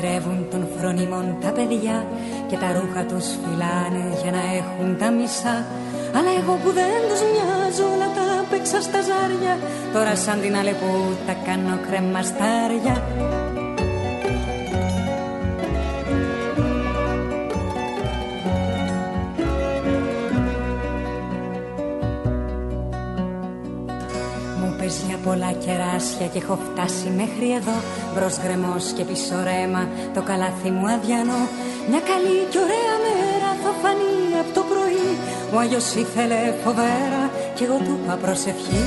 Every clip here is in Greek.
πριν πεινάσουν μαγειρεύουν των φρονιμών τα παιδιά Και τα ρούχα τους φυλάνε για να έχουν τα μισά. Αλλά εγώ που δεν τους μοιάζω όλα τα παίξα στα ζάρια Τώρα σαν την άλλη που τα κάνω κρεμαστάρια πολλά κεράσια και έχω φτάσει μέχρι εδώ. Μπρος γκρεμός και πίσω ρέμα το καλάθι μου αδιανό. Μια καλή και ωραία μέρα θα φανεί από το πρωί. Ο Άγιος ήθελε φοβέρα και εγώ του είπα προσευχή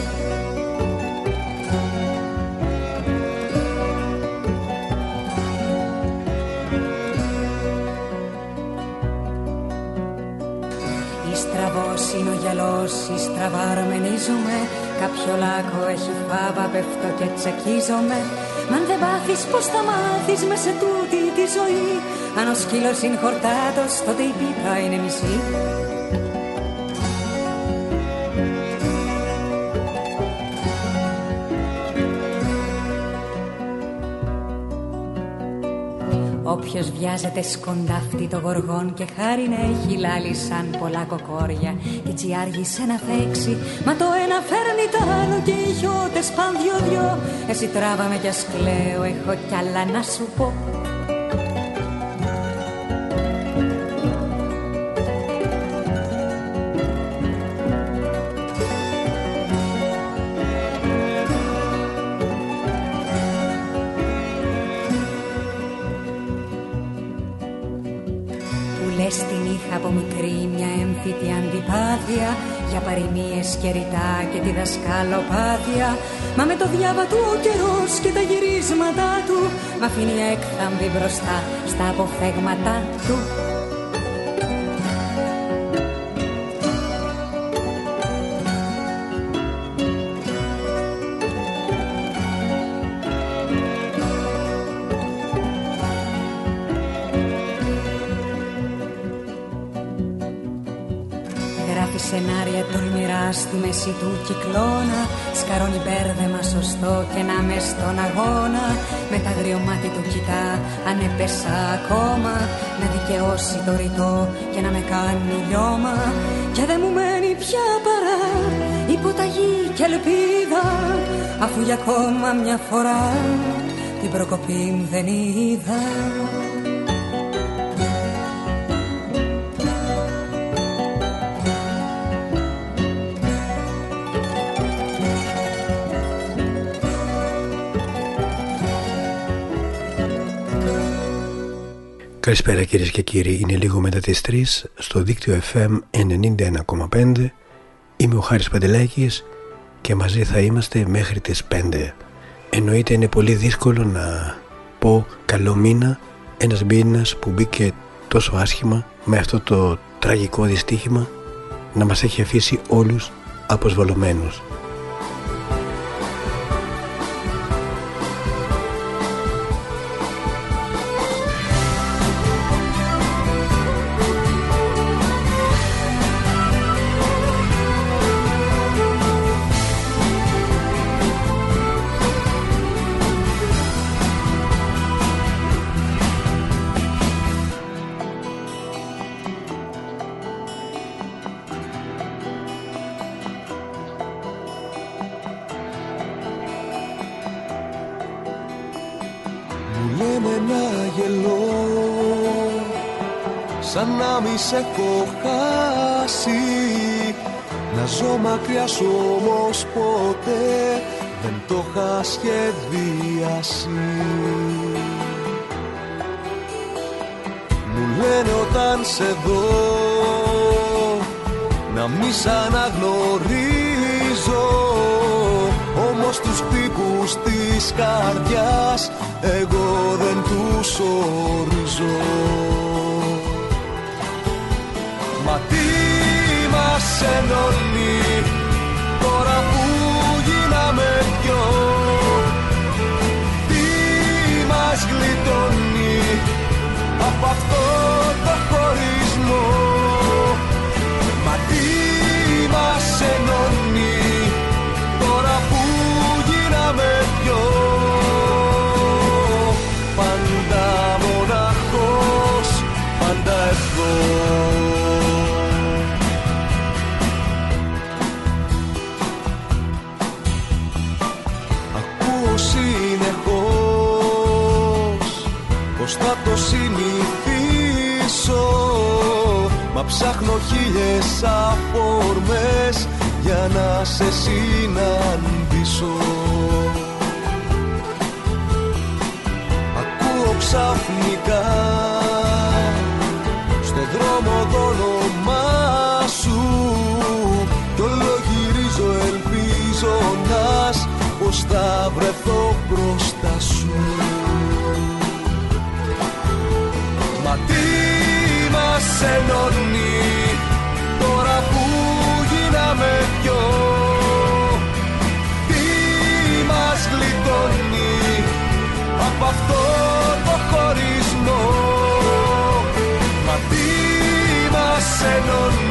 Στραβός είναι ο γυαλός, η στραβάρμενίζομαι Κάποιο λάκκο έχει φάβα, πέφτω και τσακίζομαι Μ' αν δεν πάθεις πως θα μάθεις με σε τούτη τη ζωή; Αν ο σκύλος είναι χορτάτος, τότε η πίτα είναι μισή Όποιος βιάζεται σκοντάφτη το γοργόν και χάρη να έχει λάλη σαν πολλά κοκόρια. Και έτσι άργησε να φέξει μα το ένα φέρνει το άλλο και οι χιώτες παν δυο-δυο. Εσύ τράβαμε κι ας κλαίω έχω κι άλλα να σου πω και ρητά και τη δασκαλοπάθεια. Μα με το διάβα του ο καιρός και τα γυρίσματα του Μ' αφήνει έκθαμβη μπροστά στα αποφέγματα του στη μέση του κυκλώνα Σκαρώνει μπέρδεμα σωστό και να με στον αγώνα. Με τα γριομάτι του κοιτά αν έπεσα ακόμα. Να δικαιώσει το ρητό και να με κάνει λιώμα. Και δεν μου μένει πια παρά υποταγή και ελπίδα. Αφού για ακόμα μια φορά την προκοπή μου δεν είδα Καλησπέρα κυρίες και κύριοι, είναι λίγο μετά τις 3 στο δίκτυο FM 91,5 Είμαι ο Χάρης Παντελάκης και μαζί θα είμαστε μέχρι τις 5 Εννοείται είναι πολύ δύσκολο να πω καλό μήνα ένας μήνας που μπήκε τόσο άσχημα με αυτό το τραγικό δυστύχημα να μας έχει αφήσει όλους αποσβολωμένους σε δω να μη σ' αναγνωρίζω. Όμως τους τύπους της καρδιάς εγώ δεν τους ορίζω. Μα τι μας ενώνει Ψάχνω χίλιες αφορμές για να σε συναντήσω. Ακούω ξαφνικά στον δρόμο το όνομά σου κι όλο γυρίζω ελπίζοντας θα βρεθώ. μας ενώνει τώρα που γίναμε δυο Τι μας γλιτώνει από αυτό το χωρισμό. Μα τι μας ενώνει.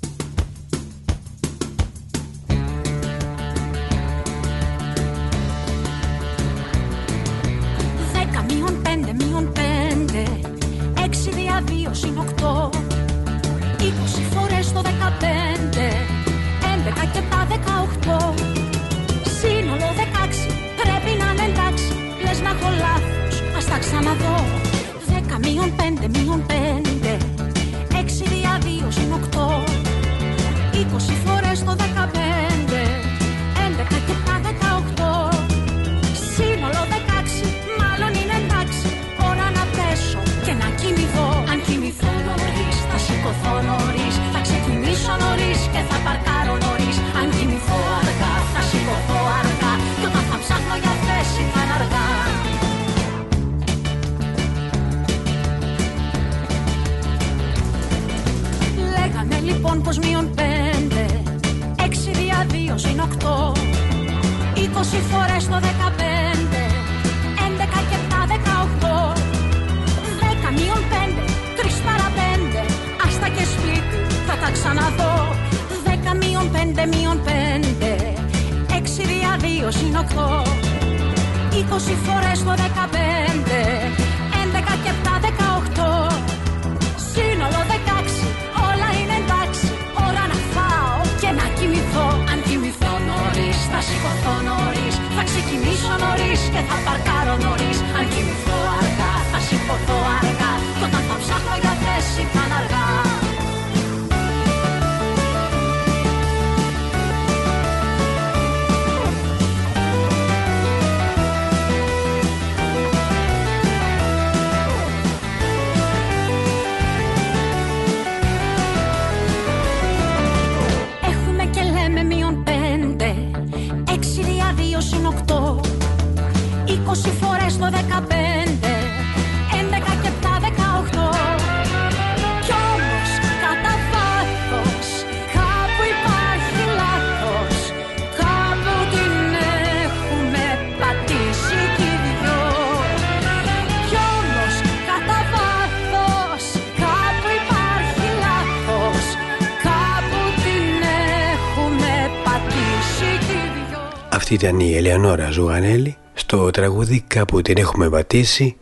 Αυτή ήταν η Ελεονόρα Ζουγανέλη στο τραγούδι «Κάπου την έχουμε πατήσει»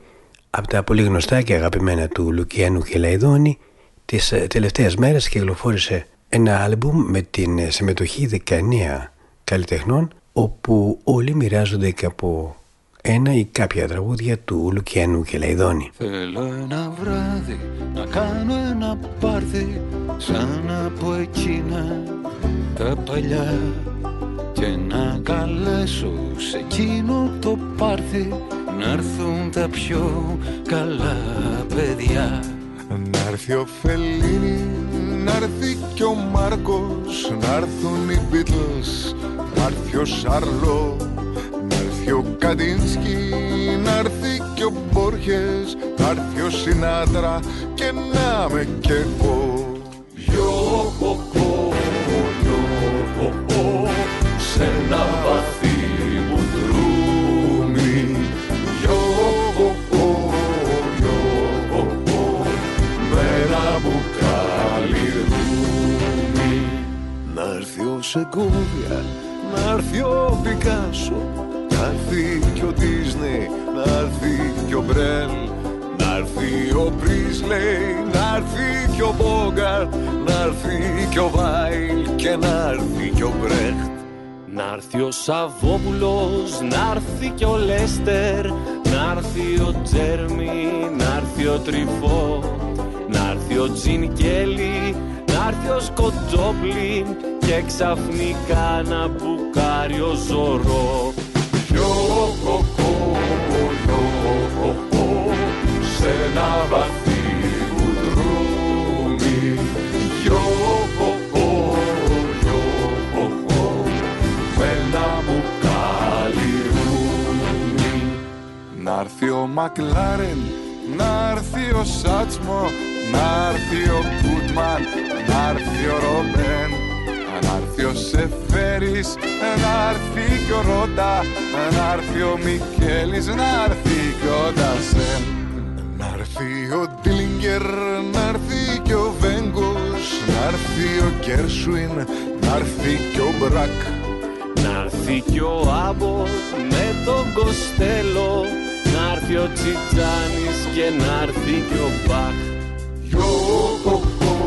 από τα πολύ γνωστά και αγαπημένα του Λουκιανού Χελαϊδόνη τις ε, τελευταίες μέρες κυκλοφόρησε ένα άλμπουμ με την ε, συμμετοχή 19 καλλιτεχνών όπου όλοι μοιράζονται και από ένα ή κάποια τραγούδια του Λουκιανού Κελαϊδόνη. Θέλω ένα βράδυ να κάνω ένα πάρτι σαν από εκείνα τα παλιά και να καλέσω σε εκείνο το πάρτι να έρθουν τα πιο καλά παιδιά Να έρθει ο Φελίνη, να έρθει και ο Μάρκος Να έρθουν οι Beatles, να έρθει ο Σάρλο Να έρθει ο Καντίνσκι, να έρθει και ο Μπόρχες Να έρθει ο Σινάτρα και να με κι εγώ σε ένα βαθύ μπουντρούμι Γιώργο, γιώργο, με ένα μπουκάλι ρούμι Να έρθει ο Σεγκόβια, να έρθει ο Πικάσο Να έρθει και ο Δίσνεϊ, να έρθει και ο Μπρέλ Να έρθει ο Πρίσλεϊ, να έρθει και ο Μπόγκαρτ Να έρθει και ο Βάιλ και να έρθει και ο Μπρέχτ να έρθει ο Σαββόπουλος, να έρθει και ο Λέστερ Να έρθει ο Τζέρμι, να έρθει ο Τριφό Να έρθει ο Τζιν Κέλλη, να έρθει ο Σκοτζόπλιν Και ξαφνικά να μπουκάρει ο Ζωρό. Yo, ho, ho, yo, ho, ho, σε ένα βαθύ Να έρθει ο Μακλάρεν, να έρθει ο Σάτσμο, να έρθει ο Κούτμαν, να έρθει ο Ρομπέν, να έρθει ο Σεφέρης, να έρθει και ο Ρότα, να έρθει ο Μικέλης, να έρθει και ο Ντασέν. Να έρθει ο Ντίλιγκερ, να έρθει και ο Βέγκος, να έρθει ο Γκέρσουιν, να έρθει και ο Μπρακ. Να έρθει κι ο Άμποτ με τον Κοστέλο Να έρθει ο Τσιτζάνης και να έρθει κι ο Μπαχ. Yo, ho, ho, yo,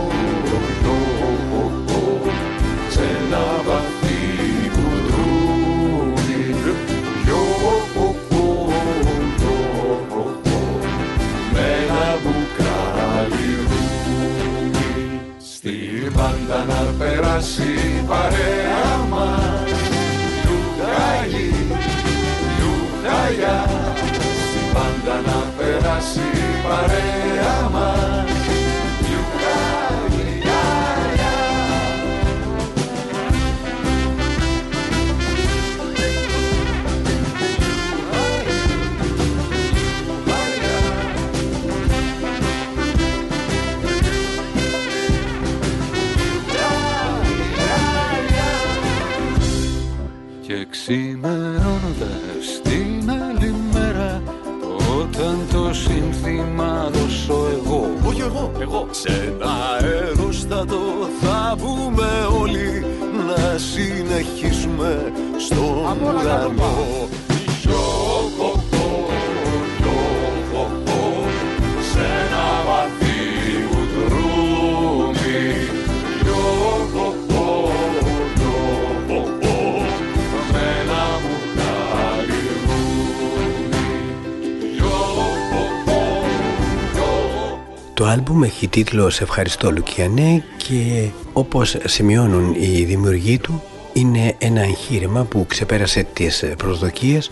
τίτλο «Σε ευχαριστώ Λουκιανέ» και όπως σημειώνουν οι δημιουργοί του είναι ένα εγχείρημα που ξεπέρασε τις προσδοκίες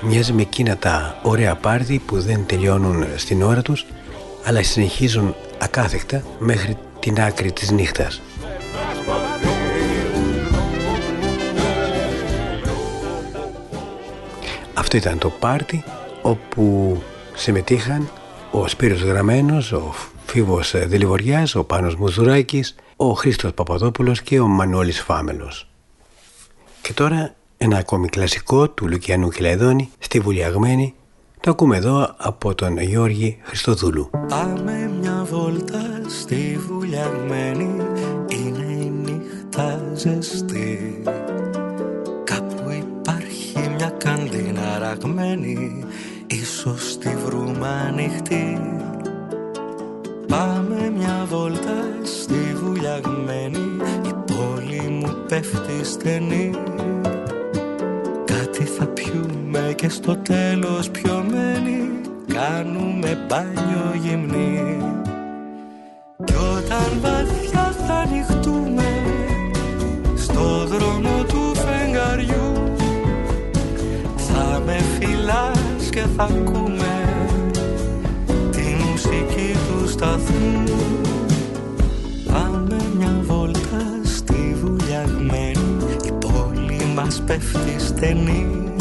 μοιάζει με εκείνα τα ωραία πάρτι που δεν τελειώνουν στην ώρα τους αλλά συνεχίζουν ακάθεκτα μέχρι την άκρη της νύχτας. Αυτό ήταν το πάρτι όπου συμμετείχαν ο Σπύρος Γραμμένος, ο Φίβος Δηληβοριάς, ο Πάνος Μουζουράκης, ο Χρήστος Παπαδόπουλος και ο Μανώλης Φάμελος. Και τώρα ένα ακόμη κλασικό του Λουκιανού Κυλαϊδόνη στη Βουλιαγμένη το ακούμε εδώ από τον Γιώργη Χριστοδούλου. Πάμε μια βόλτα στη βουλιαγμένη Είναι η νύχτα ζεστή. Κάπου υπάρχει μια καντίνα ραγμένη. Ίσως τη βρούμε ανοιχτή Πάμε μια βόλτα στη βουλιαγμένη Η πόλη μου πέφτει στενή. Κάτι θα πιούμε και στο τέλος πιωμένοι Κάνουμε μπάνιο γυμνή. Κι όταν βαθιά θα ανοιχτούμε Στο δρόμο του φεγγαριού Θα με φυλάς και θα ακούμε σταθμού Πάμε μια βόλτα στη βουλιαγμένη Η πόλη μας πέφτει στενή.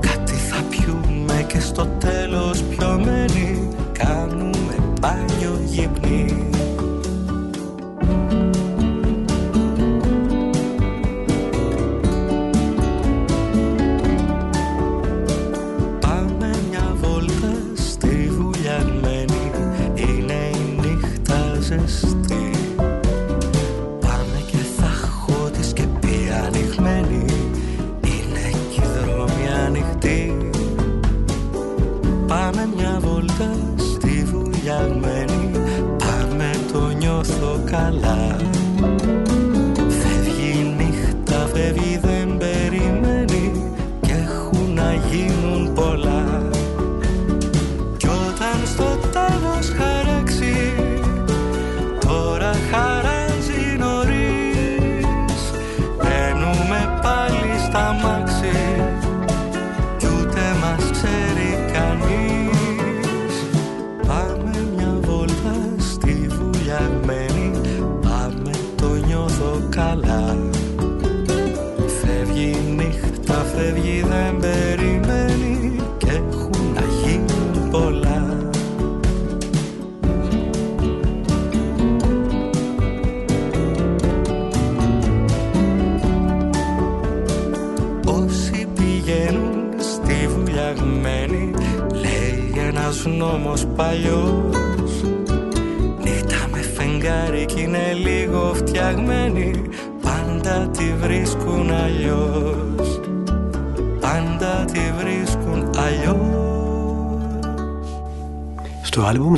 Κάτι θα πιούμε και στο τέλος πιωμένοι Κάνουμε μπάνιο γυμνή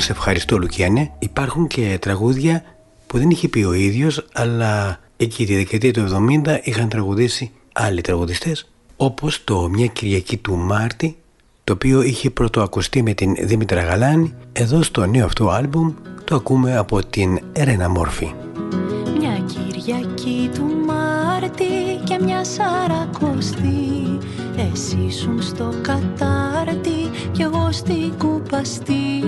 σε ευχαριστώ Λουκιάνε υπάρχουν και τραγούδια που δεν είχε πει ο ίδιος αλλά εκεί τη δεκαετία του 70 είχαν τραγουδήσει άλλοι τραγουδιστές όπως το «Μια Κυριακή του Μάρτη» το οποίο είχε πρωτοακουστεί με την Δήμητρα Γαλάνη. Εδώ στο νέο αυτό άλμπουμ το ακούμε από την Ερένα Μόρφη. Μια Κυριακή του Μάρτη και μια Σαρακοστή εσύ ήσουν στο κατάρτι κι εγώ στην κουπαστή.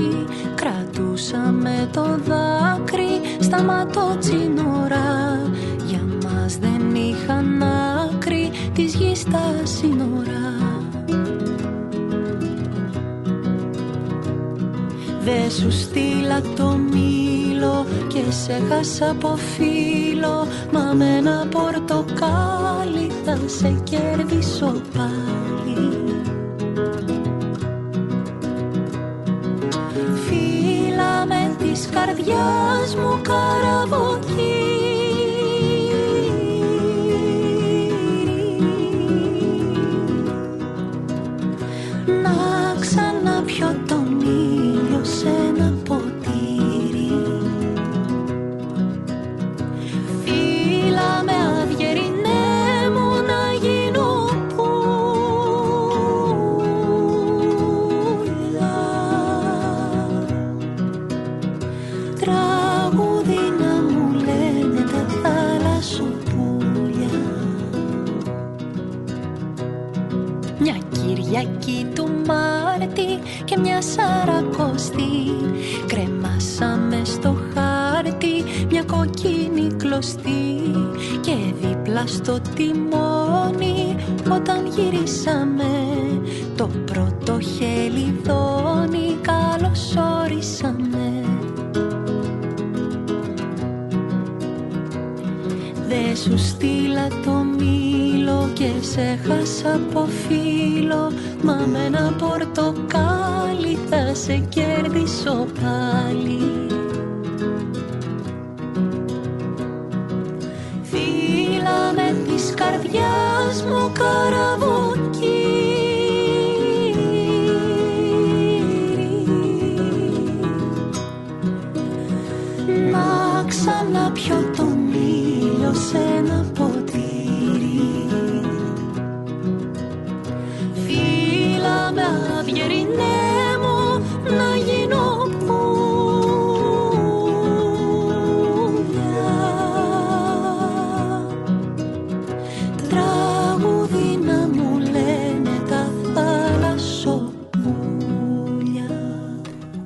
Κρατούσαμε το δάκρυ στα ματοτσίνορα Για μας δεν είχαν άκρη της γης τα σύνορα. Δε σου στείλα το μήλο και σε χάσα από φίλο. Μα με ένα πορτοκάλι θα σε κέρδισω πάλι. Φίλα με της καρδιάς μου καραβοκί και μια σαρακοστή Κρεμάσαμε στο χάρτη μια κοκκίνη κλωστή Και δίπλα στο τιμόνι όταν γυρίσαμε Το πρώτο χελιδόνι καλωσόρισαμε. Δε σου στείλα το μήλο και σε χάσα από φίλο Μα με ένα πορτοκάλι θα σε κέρδισω πάλι. Φίλα με της καρδιάς μου καραβοκί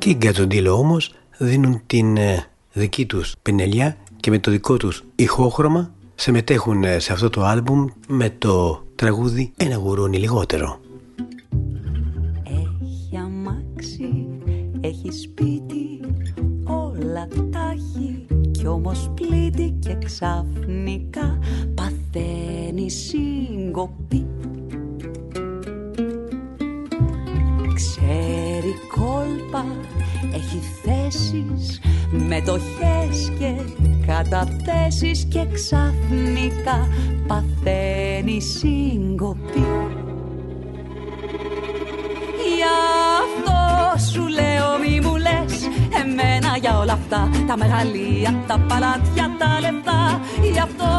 Και οι Γκατζοντήλο όμως δίνουν την ε, δική τους πινελιά και με το δικό τους ηχόχρωμα συμμετέχουν ε, σε αυτό το άλμπουμ με το τραγούδι «Ένα γουρούνι λιγότερο». Έχει αμάξι, έχει σπίτι, όλα τα έχει κι όμως πλήττει και ξαφνικά παθαίνει σύγκοπη Ξέρει κόλπα, έχει θέσεις, μετοχές και καταθέσεις και ξαφνικά παθαίνει σύγκοπη. Γι' αυτό σου λέω μη μου λες Εμένα για όλα αυτά Τα μεγαλεία, τα παλάτια, τα λεφτά Γι' αυτό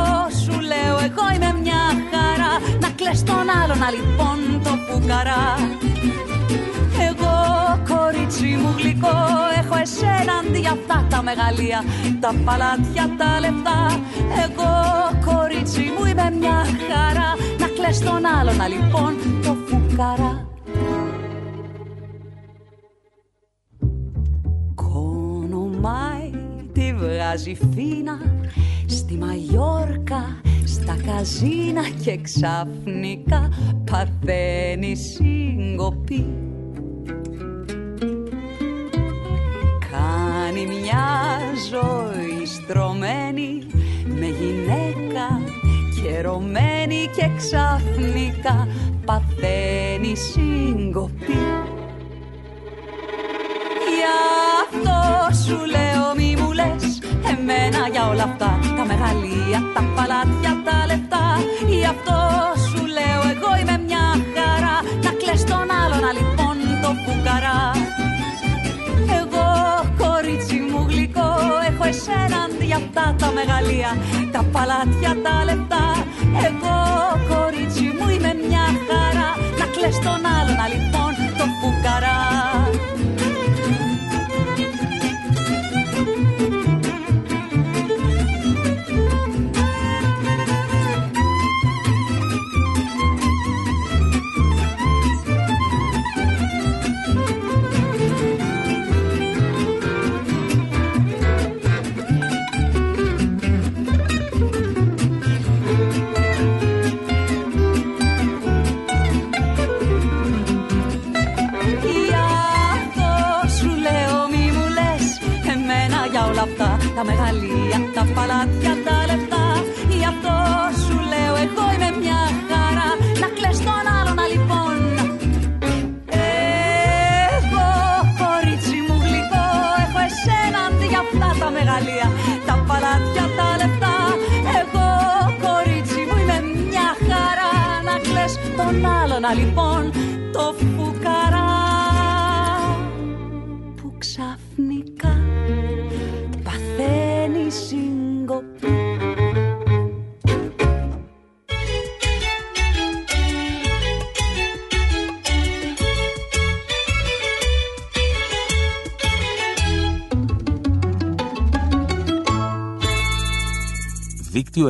σου λέω εγώ είμαι μια χαρά Να κλαις τον άλλον, να λοιπόν το φουκαρά. εγώ κορίτσι μου γλυκό Έχω εσένα αντί αυτά τα μεγαλεία. Τα παλάτια, τα λεφτά. Εγώ κορίτσι μου είμαι μια χαρά. Να κλαις τον άλλον, να λοιπόν το φουκαρά. Κονομάει τη βγάζει φίνα. Στη Μαγιόρκα, στα καζίνα Και ξαφνικά παθαίνει σύγκοπη Κάνει μια ζωή στρωμένη Με γυναίκα και ερωμένη Και ξαφνικά παθαίνει σύγκοπη. Γι' αυτό σου λέω μη μου λες Εμένα για όλα αυτά Τα μεγαλεία, τα παλάτια, τα λεφτά. Γι' αυτό σου λέω εγώ μεγαλεία Τα παλάτια, τα λεφτά μεγαλεία,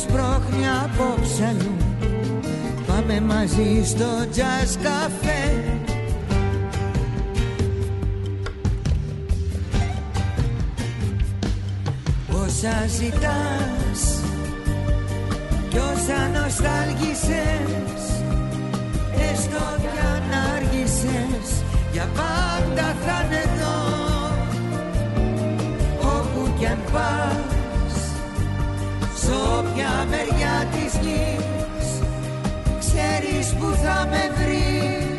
Σπρώχνει απόψε αλλού Πάμε μαζί στο jazz καφέ Όσα ζητάς κι όσα νοστάλγησες Έστω κι αν άργησες για πάντα θα είναι εδώ. Όπου κι αν πας Σ' όποια μεριά της γης. Ξέρεις που θα με βρεις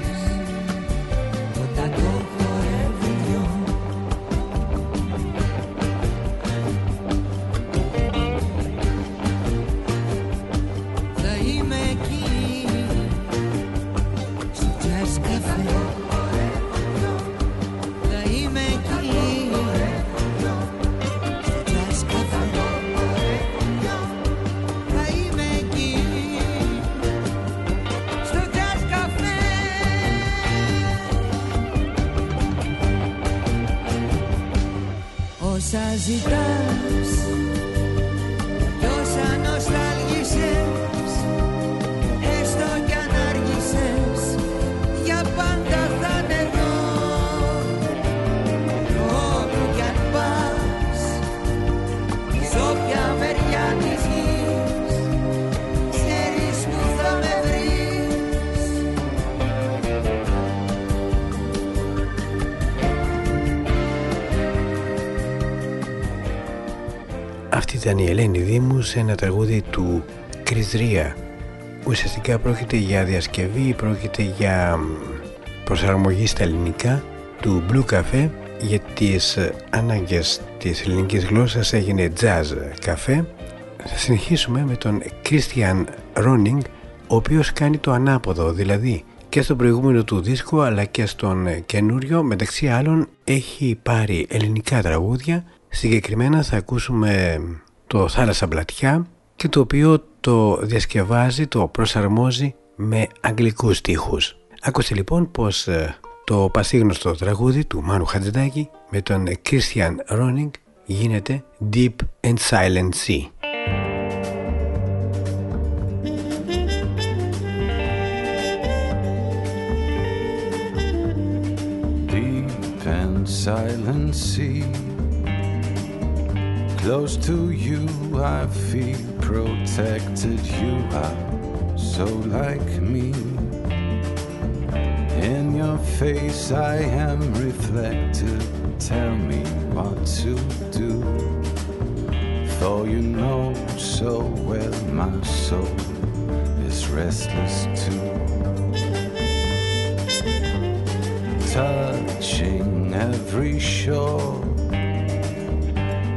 η Ελένη Δήμους σε ένα τραγούδι του Κριζρία. Ουσιαστικά πρόκειται για διασκευή, πρόκειται για μ, προσαρμογή στα ελληνικά του Blue Cafe για τις ε, ανάγκες της ελληνικής γλώσσας έγινε jazz καφέ. Θα συνεχίσουμε με τον Christian Ronning ο οποίος κάνει το ανάποδο, δηλαδή και στο προηγούμενο του δίσκο αλλά και στον ε, καινούριο μεταξύ άλλων έχει πάρει ελληνικά τραγούδια συγκεκριμένα θα ακούσουμε το Θάλασσα Μπλατιά και το οποίο το διασκευάζει, το προσαρμόζει με αγγλικούς στίχους. Άκουσε λοιπόν πως ε, το πασίγνωστο τραγούδι του Μάνου Χατζηδάκη με τον Christian Ronning γίνεται Deep and Silent Sea. deep and silent sea. Close to you, I feel protected. You are so like me. In your face, I am reflected. Tell me what to do. For you know so well my soul is restless too. touching every shore.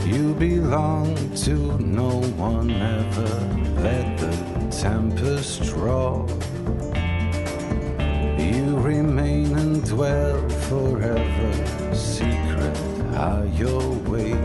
You belong to no one ever. Let the tempest roar. You remain and dwell forever. Secret are your ways.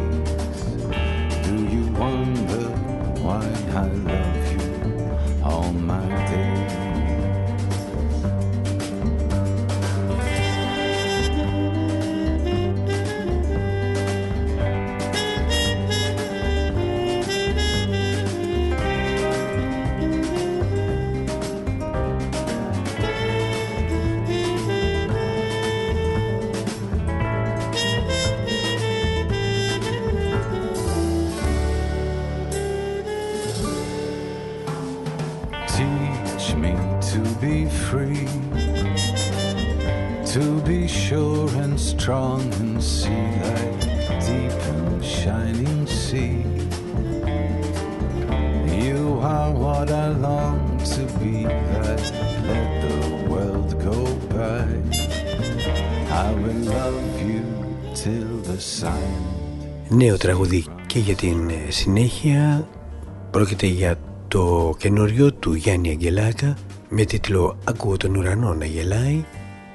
Νέο τραγουδί και για την συνέχεια πρόκειται για το καινούριο του Γιάννη Αγγελάκα με τίτλο «Ακούω τον ουρανό να γελάει»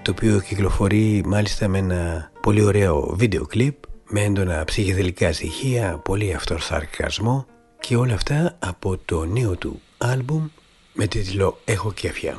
το οποίο κυκλοφορεί μάλιστα με ένα πολύ ωραίο βίντεο κλιπ με έντονα ψυχεδελικά στοιχεία, πολύ αυτορθαρκασμό και όλα αυτά από το νέο του άλμπουμ με τίτλο «Έχω κέφια».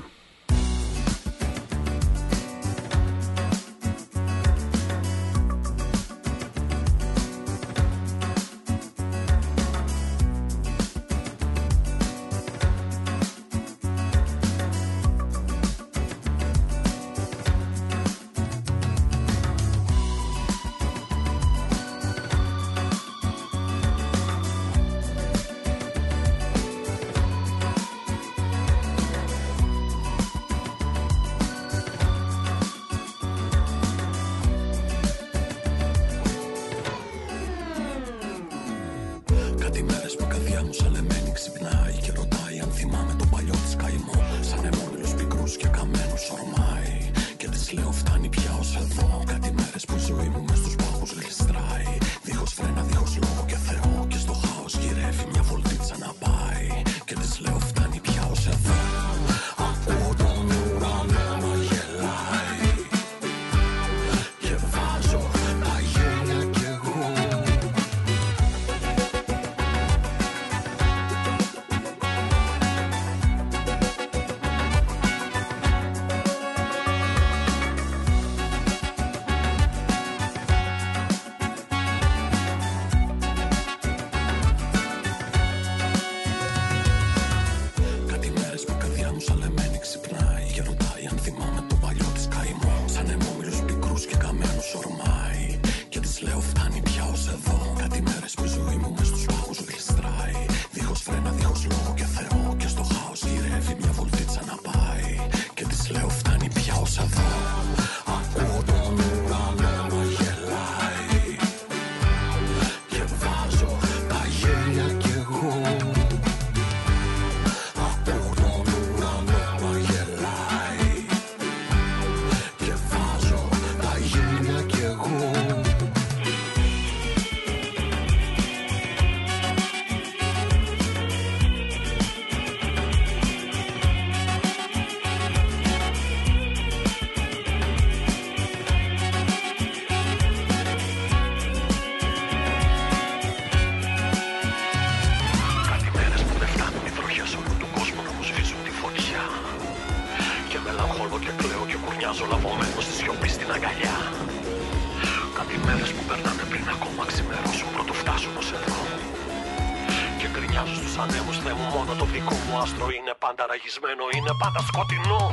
Είναι πάντα σκοτεινό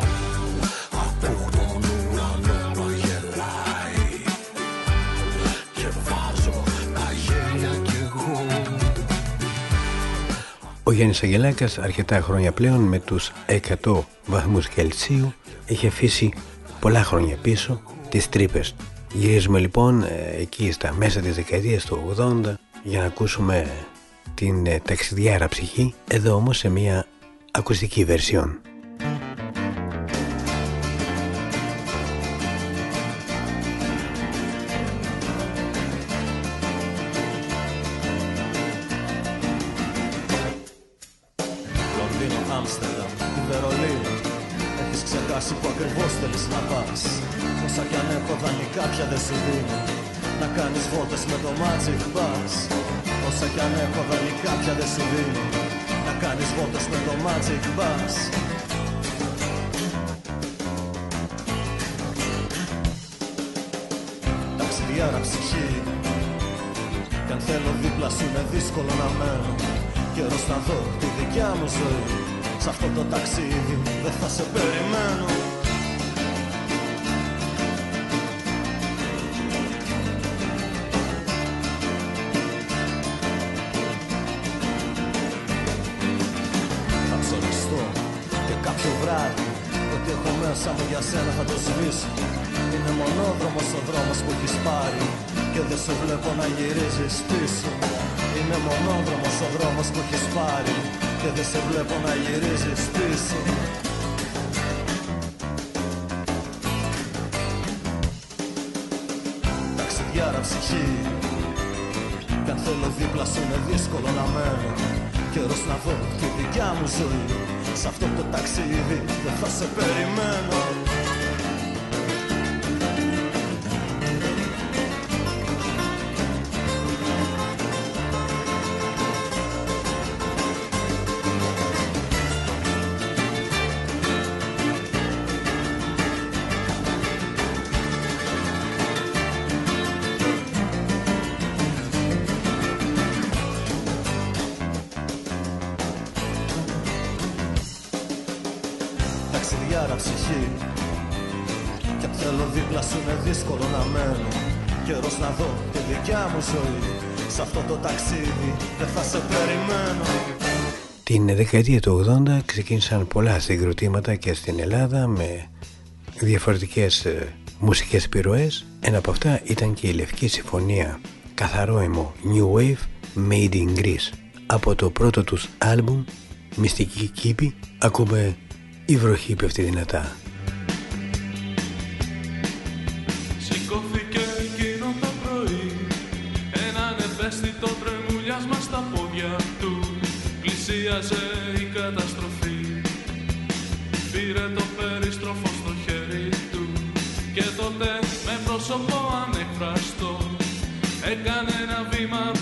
Ο Γιάννης Αγγελάκας αρκετά χρόνια πλέον με τους 100 βαθμούς Κελσίου έχει αφήσει πολλά χρόνια πίσω τις τρύπες. Γυρίζουμε λοιπόν ε, εκεί στα μέσα της δεκαετίας του 80 για να ακούσουμε την ε, ταξιδιάρα ψυχή εδώ όμως σε μια ακουστική βερσιόν. μέσα δύσκολο να μένω Καιρός να δω τη δικιά μου ζωή. Σ' αυτό το ταξίδι δεν θα σε περιμένω Την δεκαετία του 80 ξεκίνησαν πολλά συγκροτήματα και στην Ελλάδα με διαφορετικές ε, μουσικές επιρροές. Ένα από αυτά ήταν και η Λευκή Συμφωνία, καθαρό αιμο New Wave Made in Greece. Από το πρώτο τους άλμπουμ Μυστική Κήπη ακούμε η βροχή πέφτει δυνατά. Πρόσωπο ανεκφραστό Έκανε ένα βήμα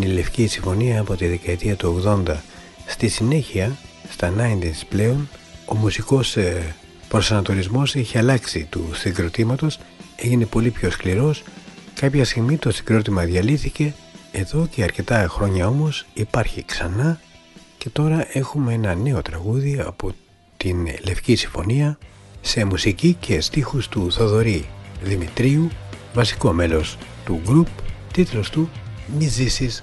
η Λευκή Συμφωνία από τη δεκαετία του 80. Στη συνέχεια, στα 90s πλέον, ο μουσικός ε, προσανατολισμός είχε αλλάξει του συγκροτήματος, έγινε πολύ πιο σκληρός. Κάποια στιγμή το συγκρότημα διαλύθηκε, εδώ και αρκετά χρόνια όμως υπάρχει ξανά και τώρα έχουμε ένα νέο τραγούδι από την Λευκή Συμφωνία σε μουσική και στίχους του Θοδωρή Δημητρίου, βασικό μέλος του group, τίτλος του μη ζήσεις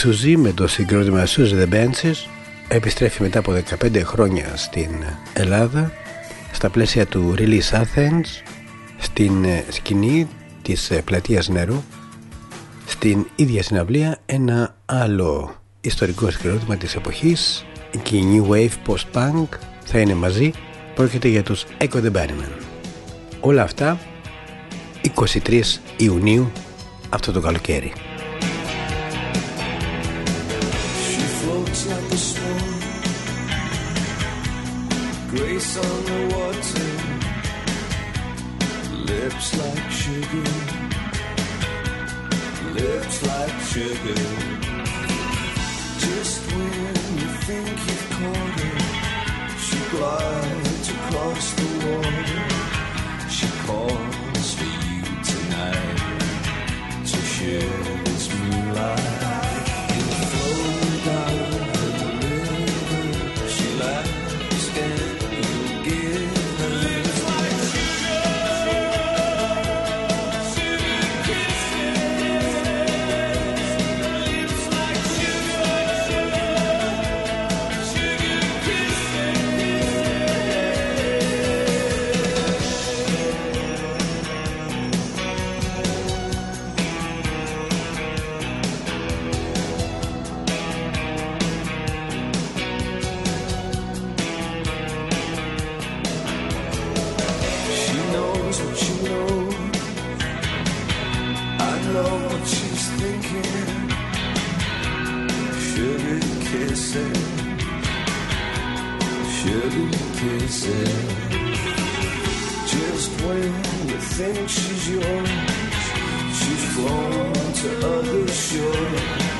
Η Σουζή με το συγκρότημα Suzy The Benches επιστρέφει μετά από 15 χρόνια στην Ελλάδα στα πλαίσια του Release Athens στην ε, σκηνή της ε, πλατείας νερού στην ίδια συναυλία ένα άλλο ιστορικό συγκρότημα της εποχής και η New Wave Post-Punk θα είναι μαζί πρόκειται για τους Echo the Bunnymen. Όλα αυτά 23 Ιουνίου αυτό το καλοκαίρι kisses, sugar kisses. Just when you think she's yours, she's flown to other shores.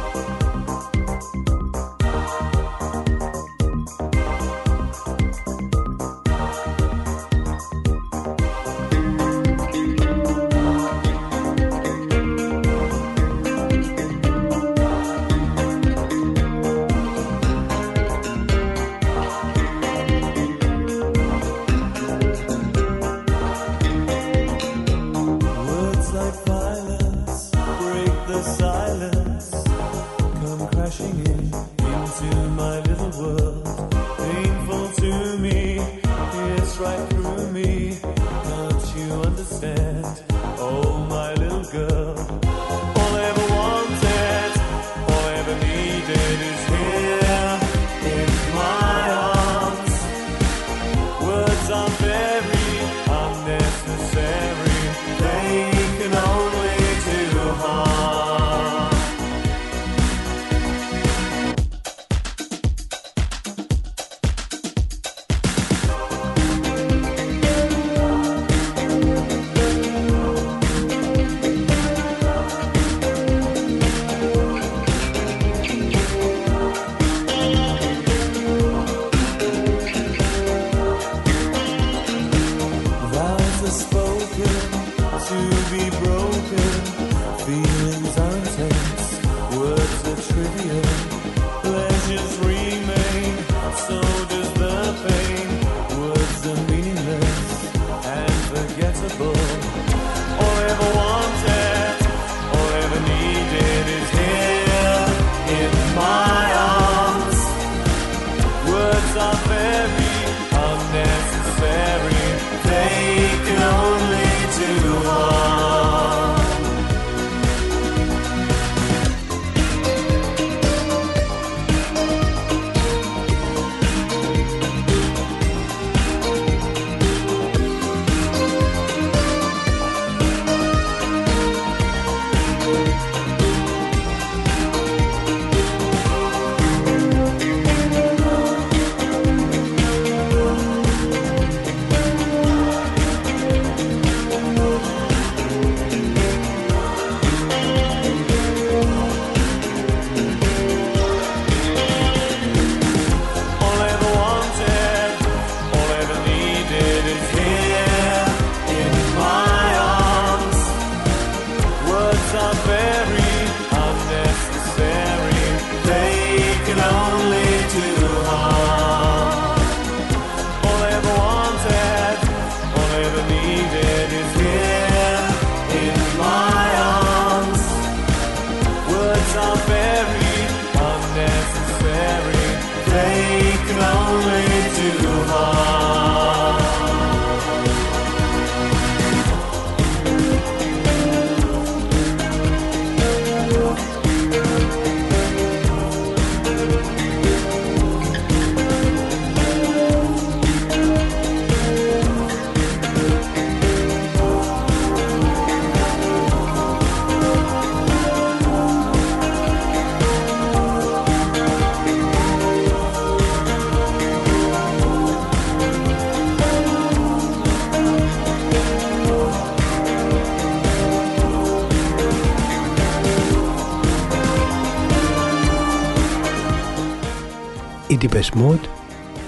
Οι Deepest Mode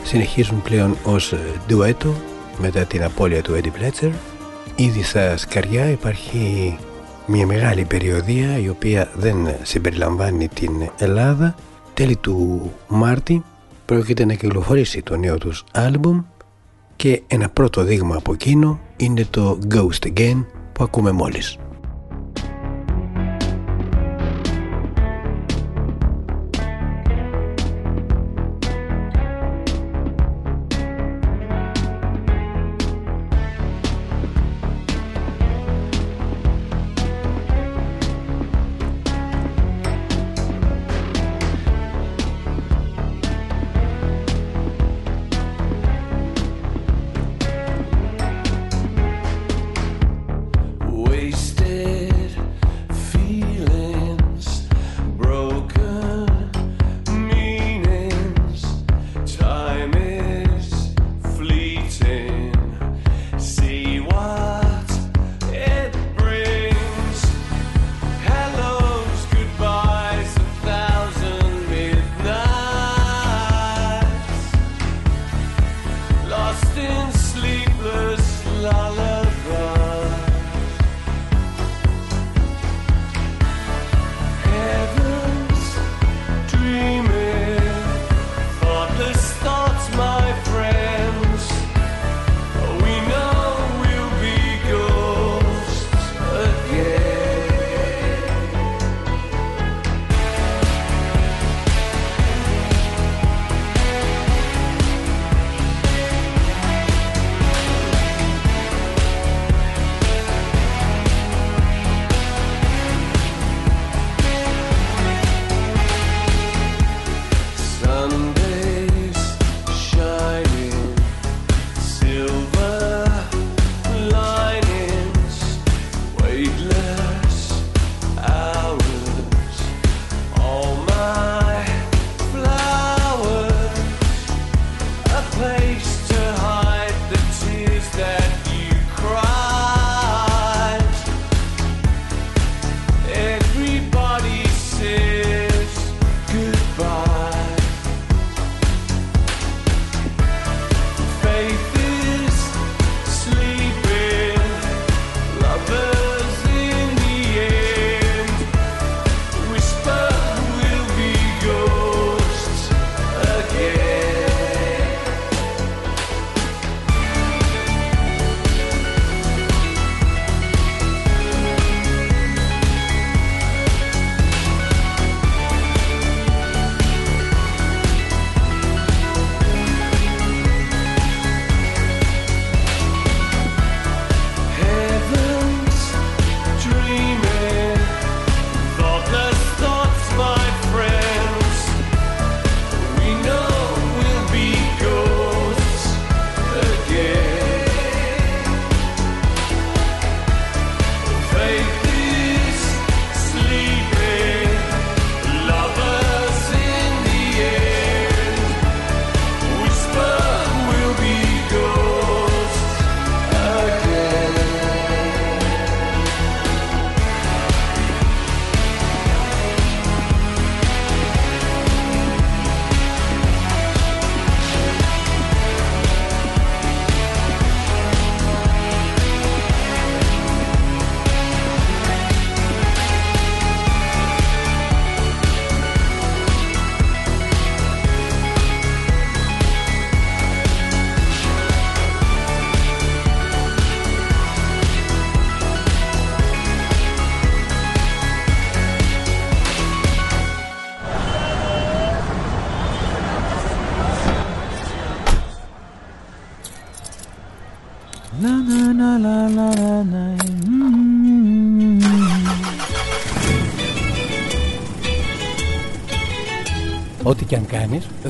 συνεχίζουν πλέον ως ντουέτο μετά την απώλεια του Eddie Pletcher. Ήδη στα σκαριά υπάρχει μια μεγάλη περιοδία η οποία δεν συμπεριλαμβάνει την Ελλάδα. Τέλη του Μάρτη πρόκειται να κυκλοφορήσει το νέο τους άλμπουμ και ένα πρώτο δείγμα από εκείνο είναι το Ghost Again που ακούμε μόλις.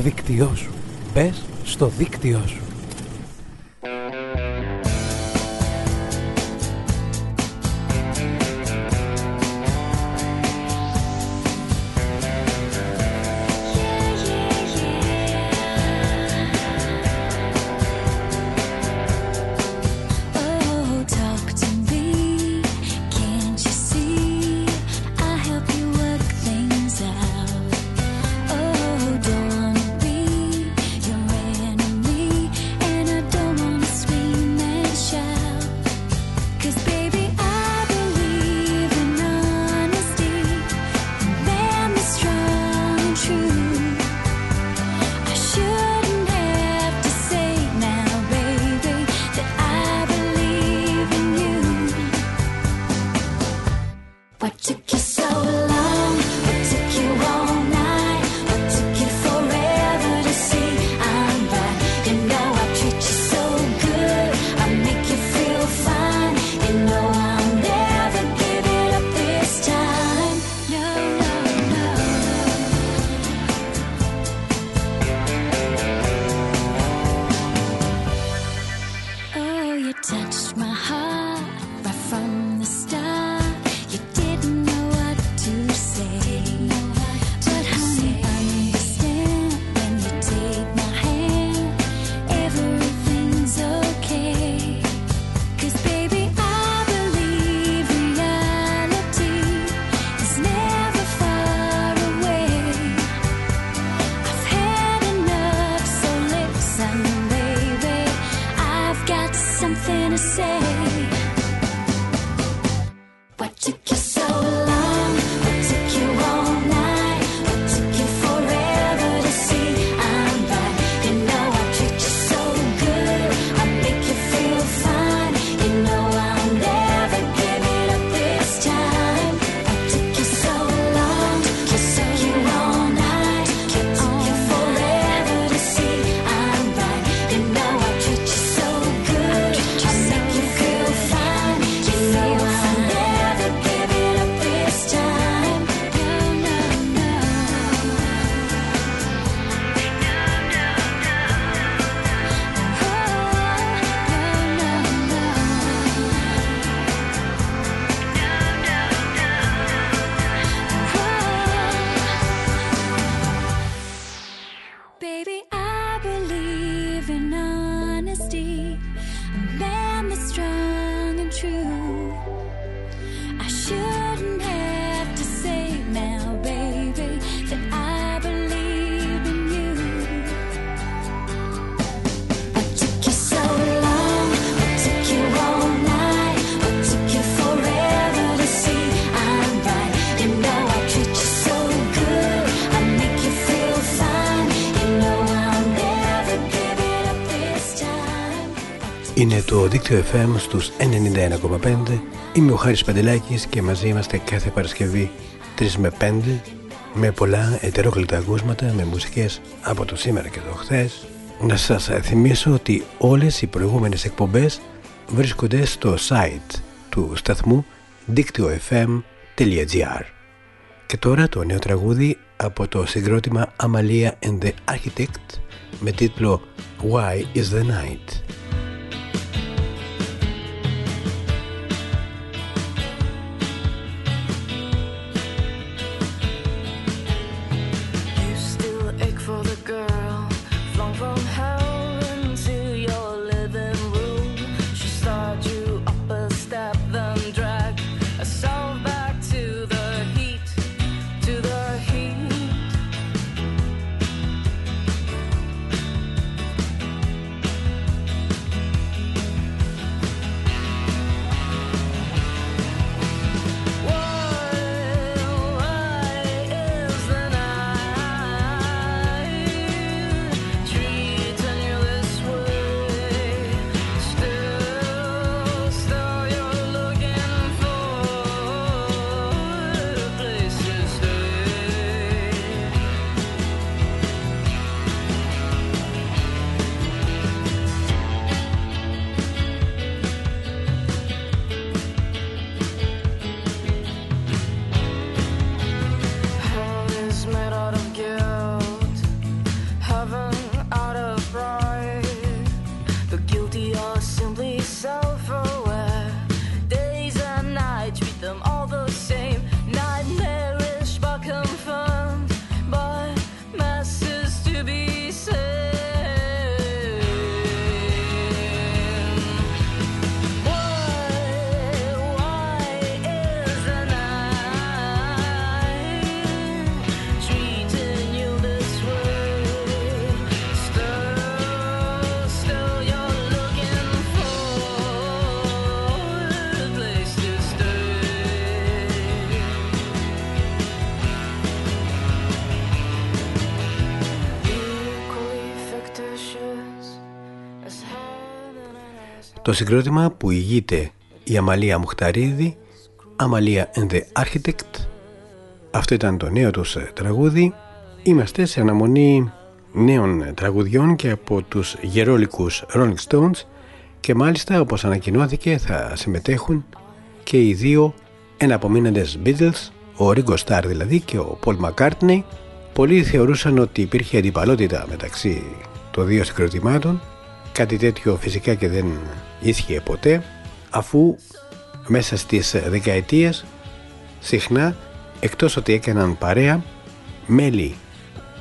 Κάνεις, δίκτυό σου. Μπες στο δίκτυό σου. Είναι το δίκτυο FM στους 91,5 Είμαι ο Χάρης Παντελάκης και μαζί είμαστε κάθε Παρασκευή 3 με 5 με πολλά ετερόκλητα ακούσματα με μουσικές από το σήμερα και το χθες. Να σας θυμίσω ότι όλες οι προηγούμενες εκπομπές βρίσκονται στο site του σταθμού δίκτυο.fm.gr Και τώρα το νέο τραγούδι από το συγκρότημα Amalia and the Architect με τίτλο Why is the Night; Το συγκρότημα που ηγείται η Αμαλία Μουχταρίδη Αμαλία and the Architect. Αυτό ήταν το νέο τους ε, τραγούδι. Είμαστε σε αναμονή νέων ε, τραγουδιών και από τους γερόλικους Rolling Stones και μάλιστα όπως ανακοινώθηκε θα συμμετέχουν και οι δύο εναπομείναντες Beatles ο Ringo Starr δηλαδή και ο Paul McCartney. Πολλοί θεωρούσαν ότι υπήρχε αντιπαλότητα μεταξύ των δύο συγκροτημάτων κάτι τέτοιο φυσικά και δεν ίσχυε ποτέ αφού μέσα στις δεκαετίες συχνά εκτός ότι έκαναν παρέα μέλη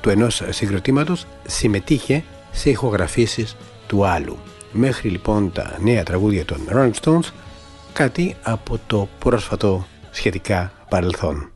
του ενός συγκροτήματος συμμετείχε σε ηχογραφήσεις του άλλου. Μέχρι λοιπόν τα νέα τραγούδια των Rolling Stones κάτι από το πρόσφατο σχετικά παρελθόν.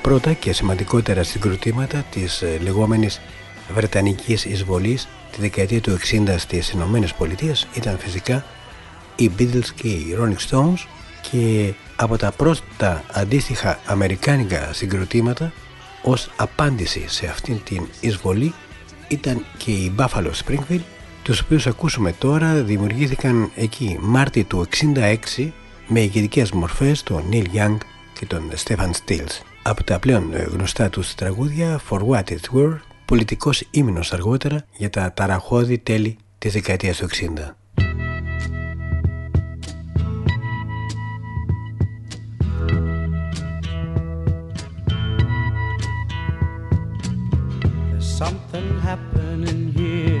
Πρώτα και σημαντικότερα συγκροτήματα της ε, λεγόμενης Βρετανικής εισβολής τη δεκαετία του 60 στις Ηνωμένες Πολιτείες. Ήταν φυσικά οι Beatles και οι Rolling Stones και από τα πρώτα αντίστοιχα αμερικάνικα συγκροτήματα ως απάντηση σε αυτήν την εισβολή ήταν και οι Buffalo Springfield τους οποίους ακούσουμε τώρα δημιουργήθηκαν εκεί Μάρτι του 66 με ηγετικές μορφές τον Neil Young και τον Stephen Stills από τα πλέον γνωστά τους τραγούδια For What It Were, πολιτικός ύμνος αργότερα για τα ταραχώδη τέλη της δεκαετίας του 60. Here.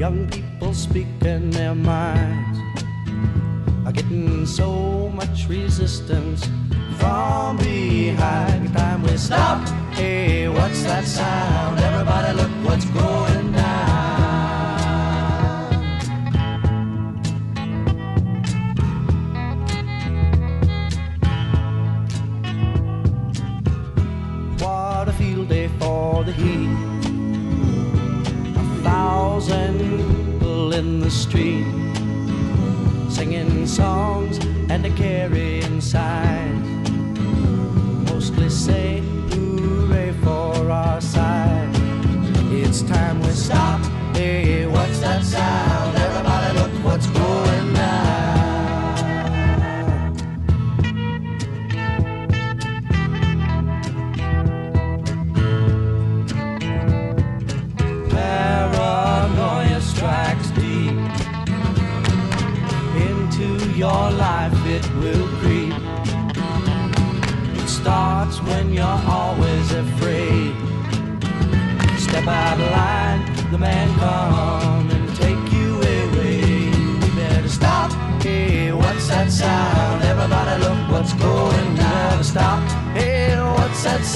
Young people speaking their minds are getting so much resistance from behind. Time we stop. Hey, what's that sound? Everybody, look what's going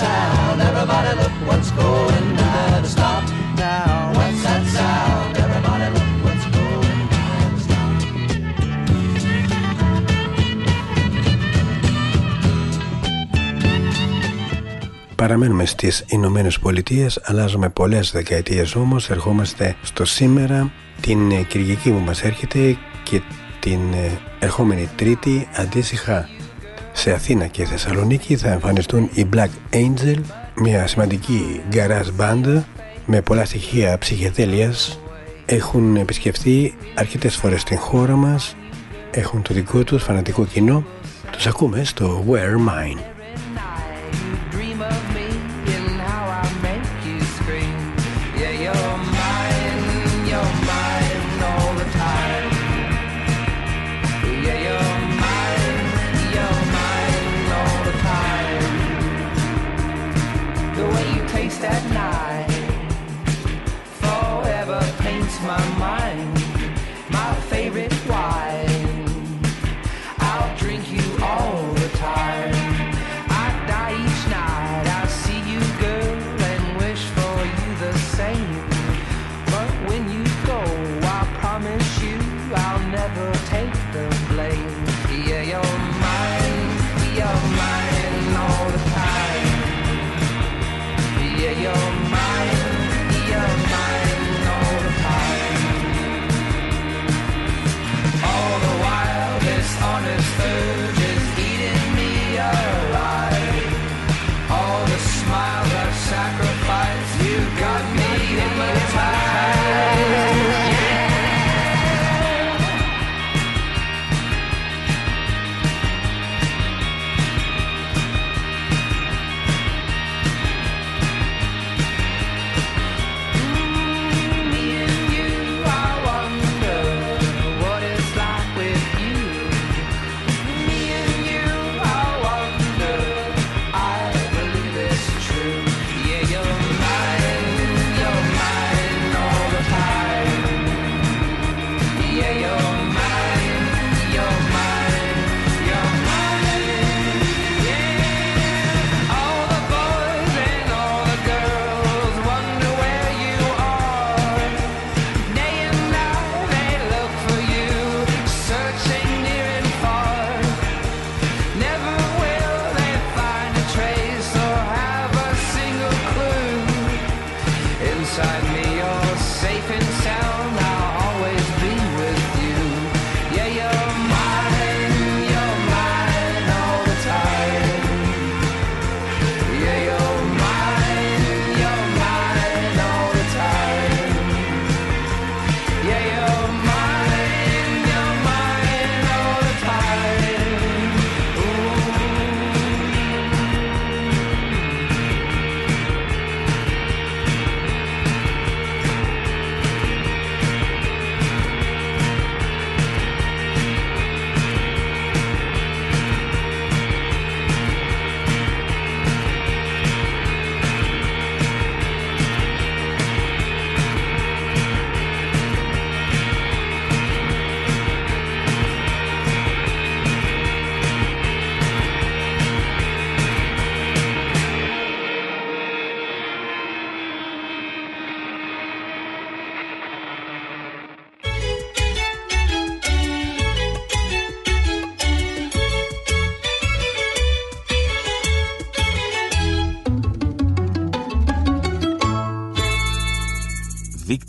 sound? Everybody look what's going down. Better stop now. What's that sound? Everybody look what's going down. Stop. Παραμένουμε στις Ηνωμένες Πολιτείες, αλλάζουμε πολλές δεκαετίες όμως, ερχόμαστε στο σήμερα, την ε, Κυριακή που μας έρχεται και την ε, ερχόμενη Τρίτη αντίστοιχα σε Αθήνα και Θεσσαλονίκη θα εμφανιστούν οι Black Angel, μια σημαντική garage band με πολλά στοιχεία ψυχεδέλειας. Έχουν επισκεφθεί αρκετές φορές την χώρα μας έχουν το δικό τους φανατικό κοινό. Τους ακούμε στο Wear Mine my mind.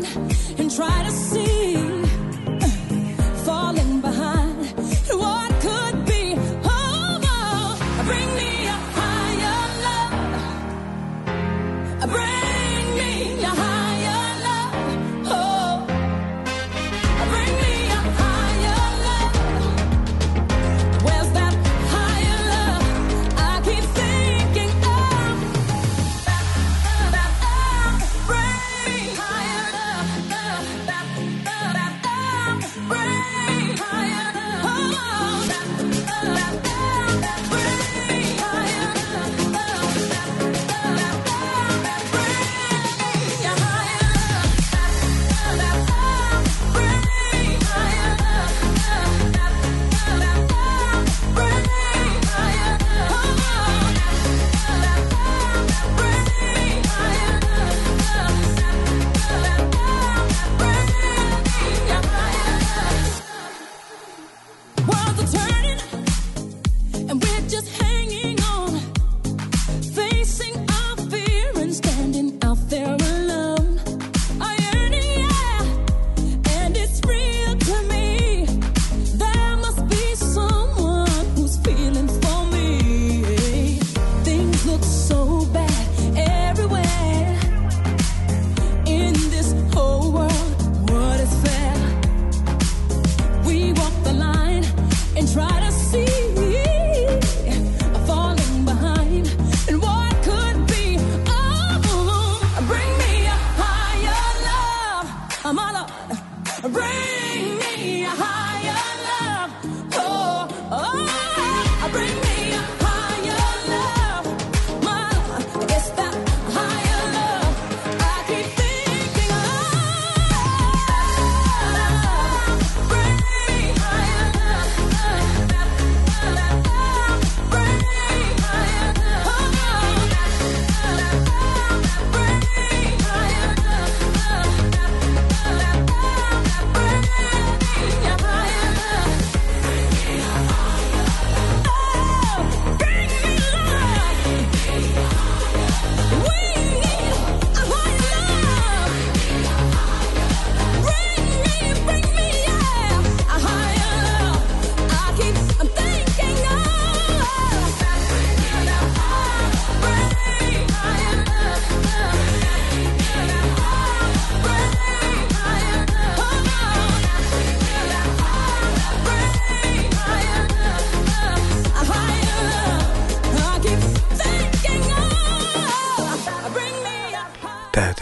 and try to see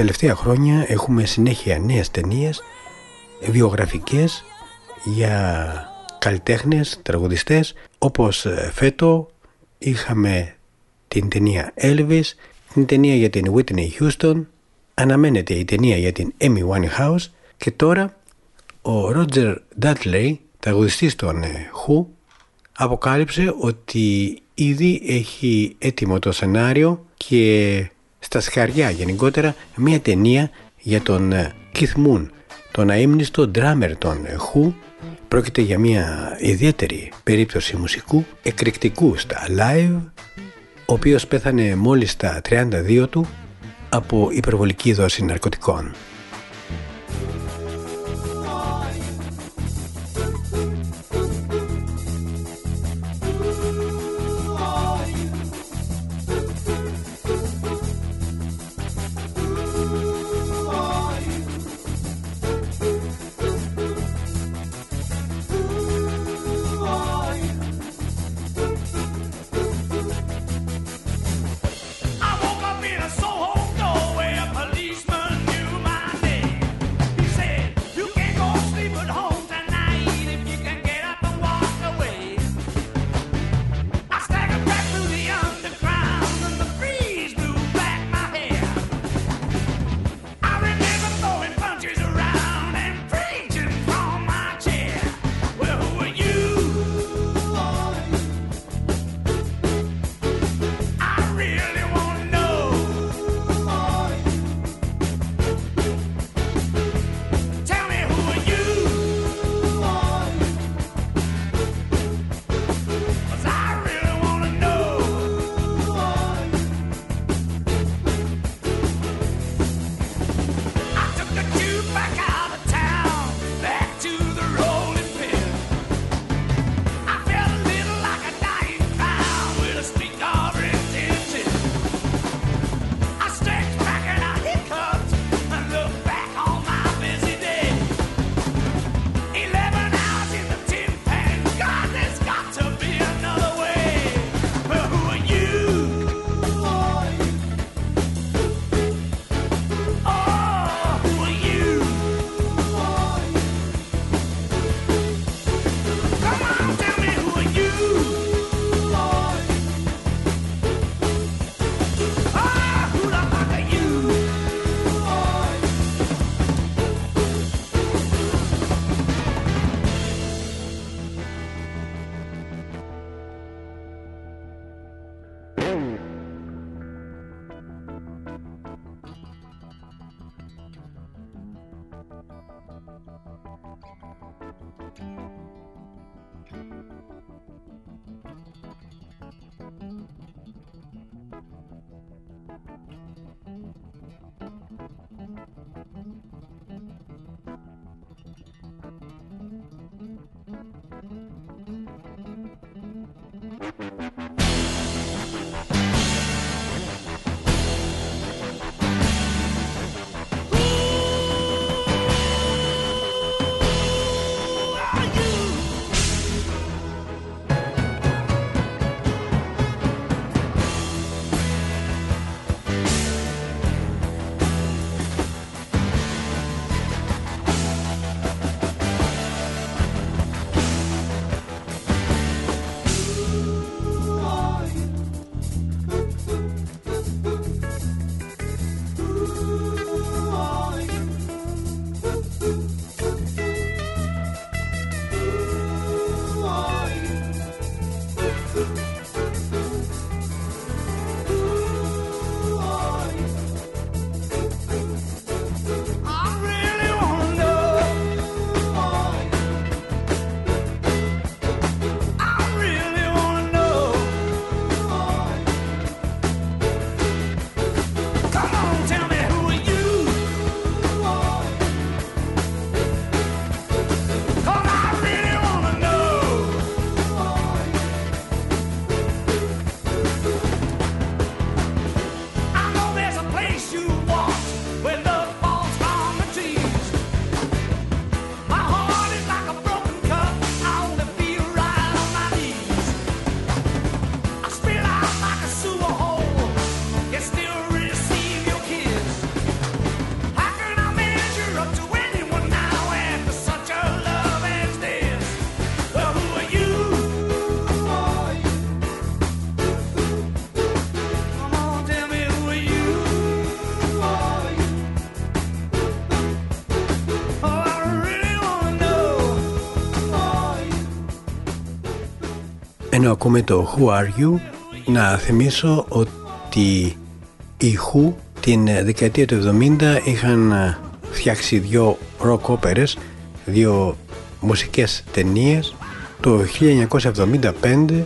τελευταία χρόνια έχουμε συνέχεια νέες ταινίες βιογραφικές για καλλιτέχνες, τραγουδιστές. Όπως ε, φέτο είχαμε την ταινία Elvis, την ταινία για την Whitney Houston, αναμένεται η ταινία για την Amy Winehouse και τώρα ο Roger Dudley, τραγουδιστής των ε, Who, αποκάλυψε ότι ήδη έχει έτοιμο το σενάριο και στα σχαριά γενικότερα μια ταινία για τον ε, Keith Moon, τον αείμνηστο drummer των Who. Πρόκειται για μια ιδιαίτερη περίπτωση μουσικού, εκρηκτικού στα live, ο οποίος πέθανε μόλις στα 32 του από υπερβολική δόση ναρκωτικών. Ενώ ακούμε το Who Are You να θυμίσω ότι οι Who την δεκαετία του 70 είχαν φτιάξει δύο rock όπερες, δύο μουσικές ταινίες το 1975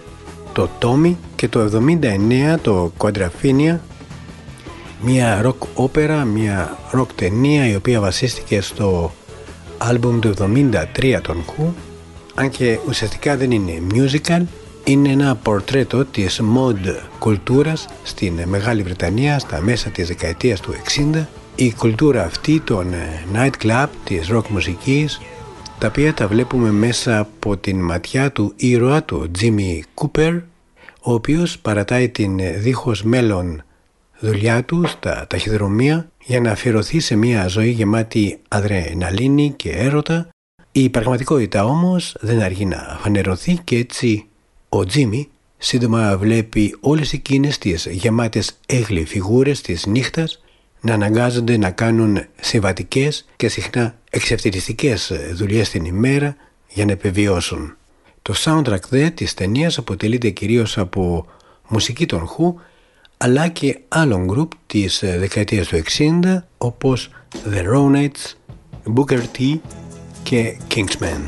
το Tommy και το 79 το Quadrophenia. Μια rock όπερα, μια rock ταινία η οποία βασίστηκε στο άλμπουμ του 73 των Who αν και ουσιαστικά δεν είναι musical είναι ένα πορτρέτο της mod κουλτούρας στην Μεγάλη Βρετανία στα μέσα της δεκαετίας του 60 η κουλτούρα αυτή των night club, της rock μουσικής τα οποία τα βλέπουμε μέσα από την ματιά του ήρωα του Jimmy Cooper ο οποίος παρατάει την δίχως μέλλον δουλειά του στα ταχυδρομεία για να αφιερωθεί σε μια ζωή γεμάτη αδρεναλίνη και έρωτα. Η πραγματικότητα όμως δεν αργεί να φανερωθεί και έτσι ο Τζίμι σύντομα βλέπει όλες εκείνες τις γεμάτες έγλοι φιγούρες της νύχτας να αναγκάζονται να κάνουν συμβατικές και συχνά εξευτελιστικές δουλειές την ημέρα για να επιβιώσουν. Το soundtrack δε της ταινίας αποτελείται κυρίως από μουσική των Who αλλά και άλλων γκρουπ της δεκαετίας του 60 όπως The Ronettes, Booker T και Kingsman.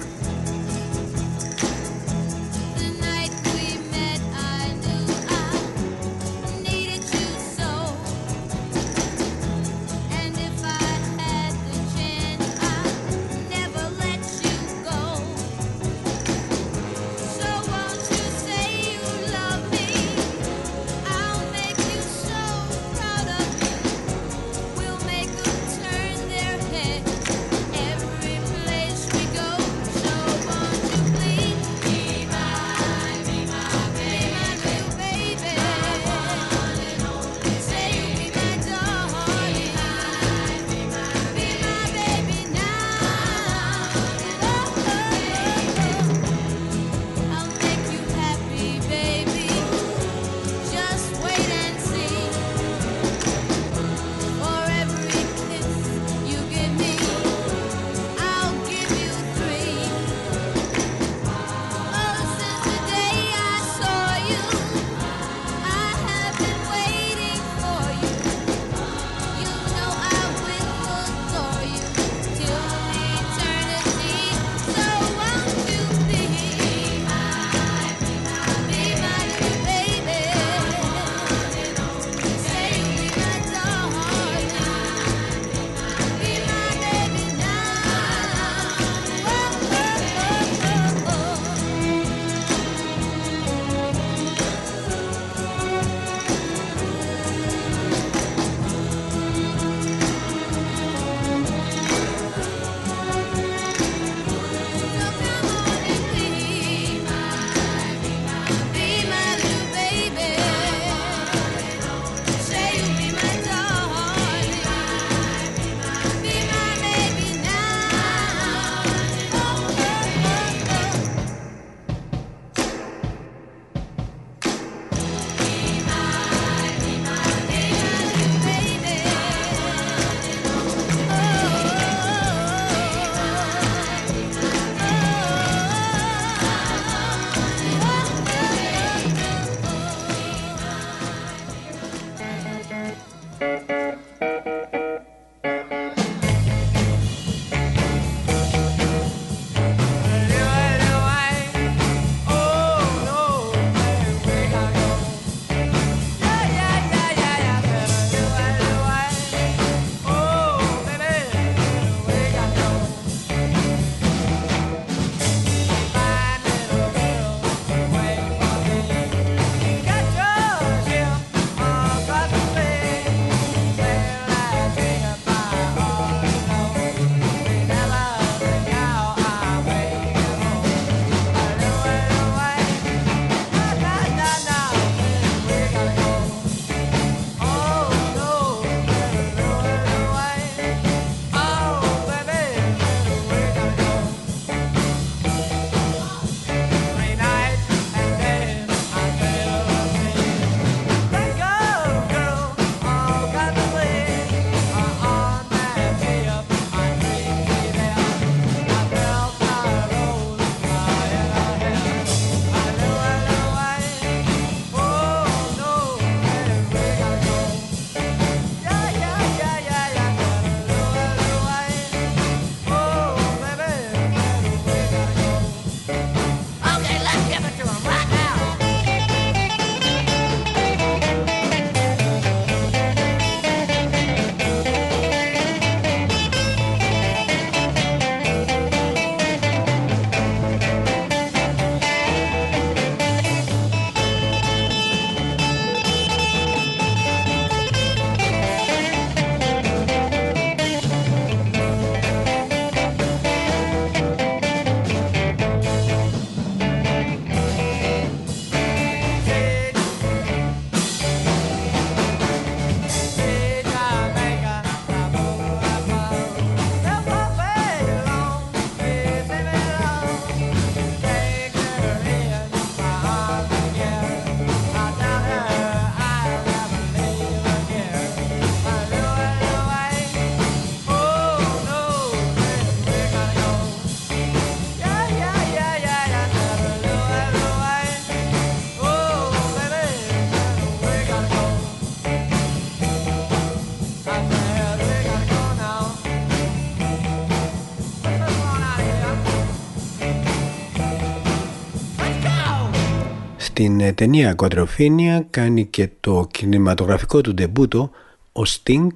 Στην ε, ταινία Κοντροφίνια κάνει και το κινηματογραφικό του ντεμπούτο ο Sting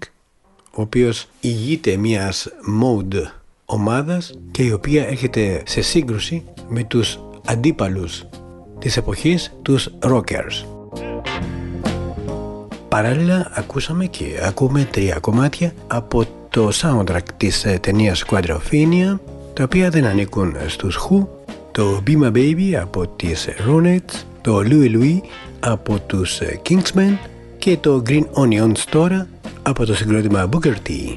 ο οποίος ηγείται μιας mode ομάδας και η οποία έρχεται σε σύγκρουση με τους αντίπαλους της εποχής τους rockers. Παράλληλα ακούσαμε και ακούμε τρία κομμάτια από το soundtrack της ε, ταινίας Quadrophenia τα οποία δεν ανήκουν στους Who το Be My Baby από τις Ronettes το Louis Louis από τους ε, Kingsmen και το Green Onions τώρα από το συγκρότημα Booker T.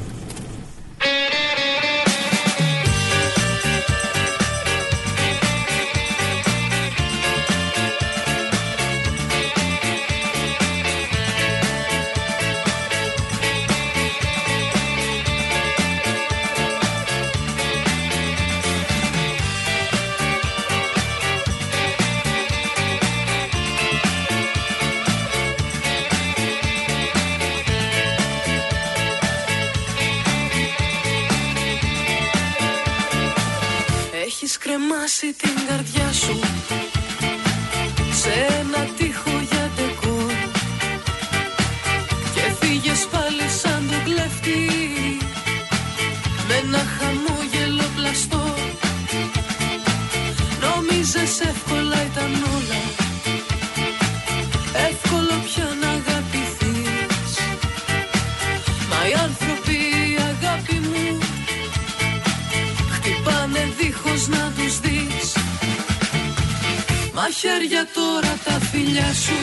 Μαχαίρια τώρα τα φιλιά σου.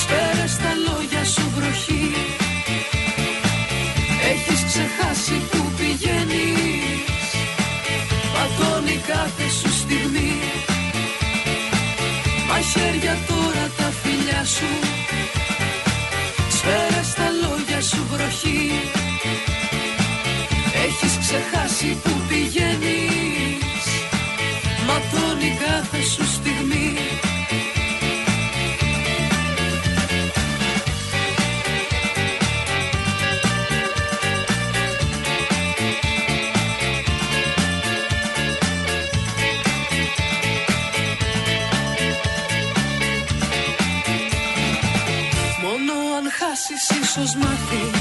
Σπέρε τα λόγια σου βροχή. Έχεις ξεχάσει που πηγαίνεις. Παγώνει κάθε σου στιγμή. Μαχαίρια τώρα τα φιλιά σου. Σφαίρα τα λόγια σου βροχή. Έχεις ξεχάσει που κάθε στιγμή. Μόνο αν χάσεις ίσως μάθεις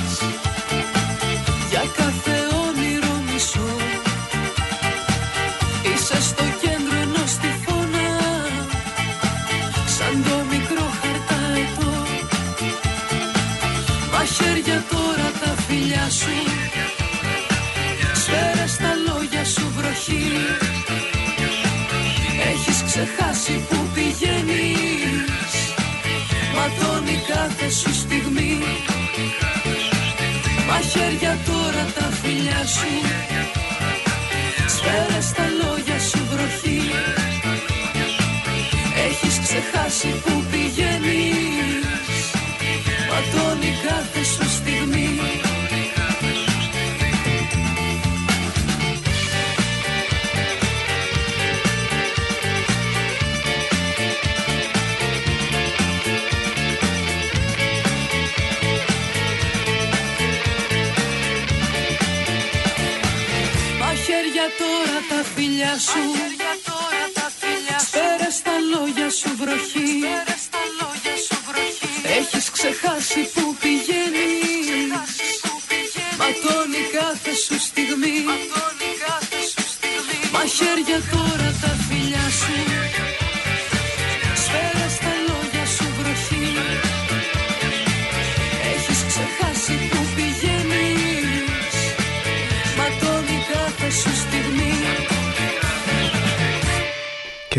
machine. azul.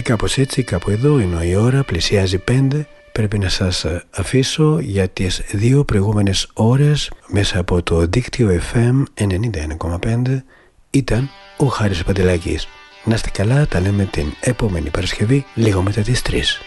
κάπως έτσι, κάπου εδώ, ενώ η ώρα, πλησιάζει 5. Πρέπει να σας αφήσω για τις δύο προηγούμενες ώρες μέσα από το δίκτυο FM 91,5 ήταν ο Χάρης Παντελάκης. Να είστε καλά, τα λέμε την επόμενη Παρασκευή λίγο μετά τις 3.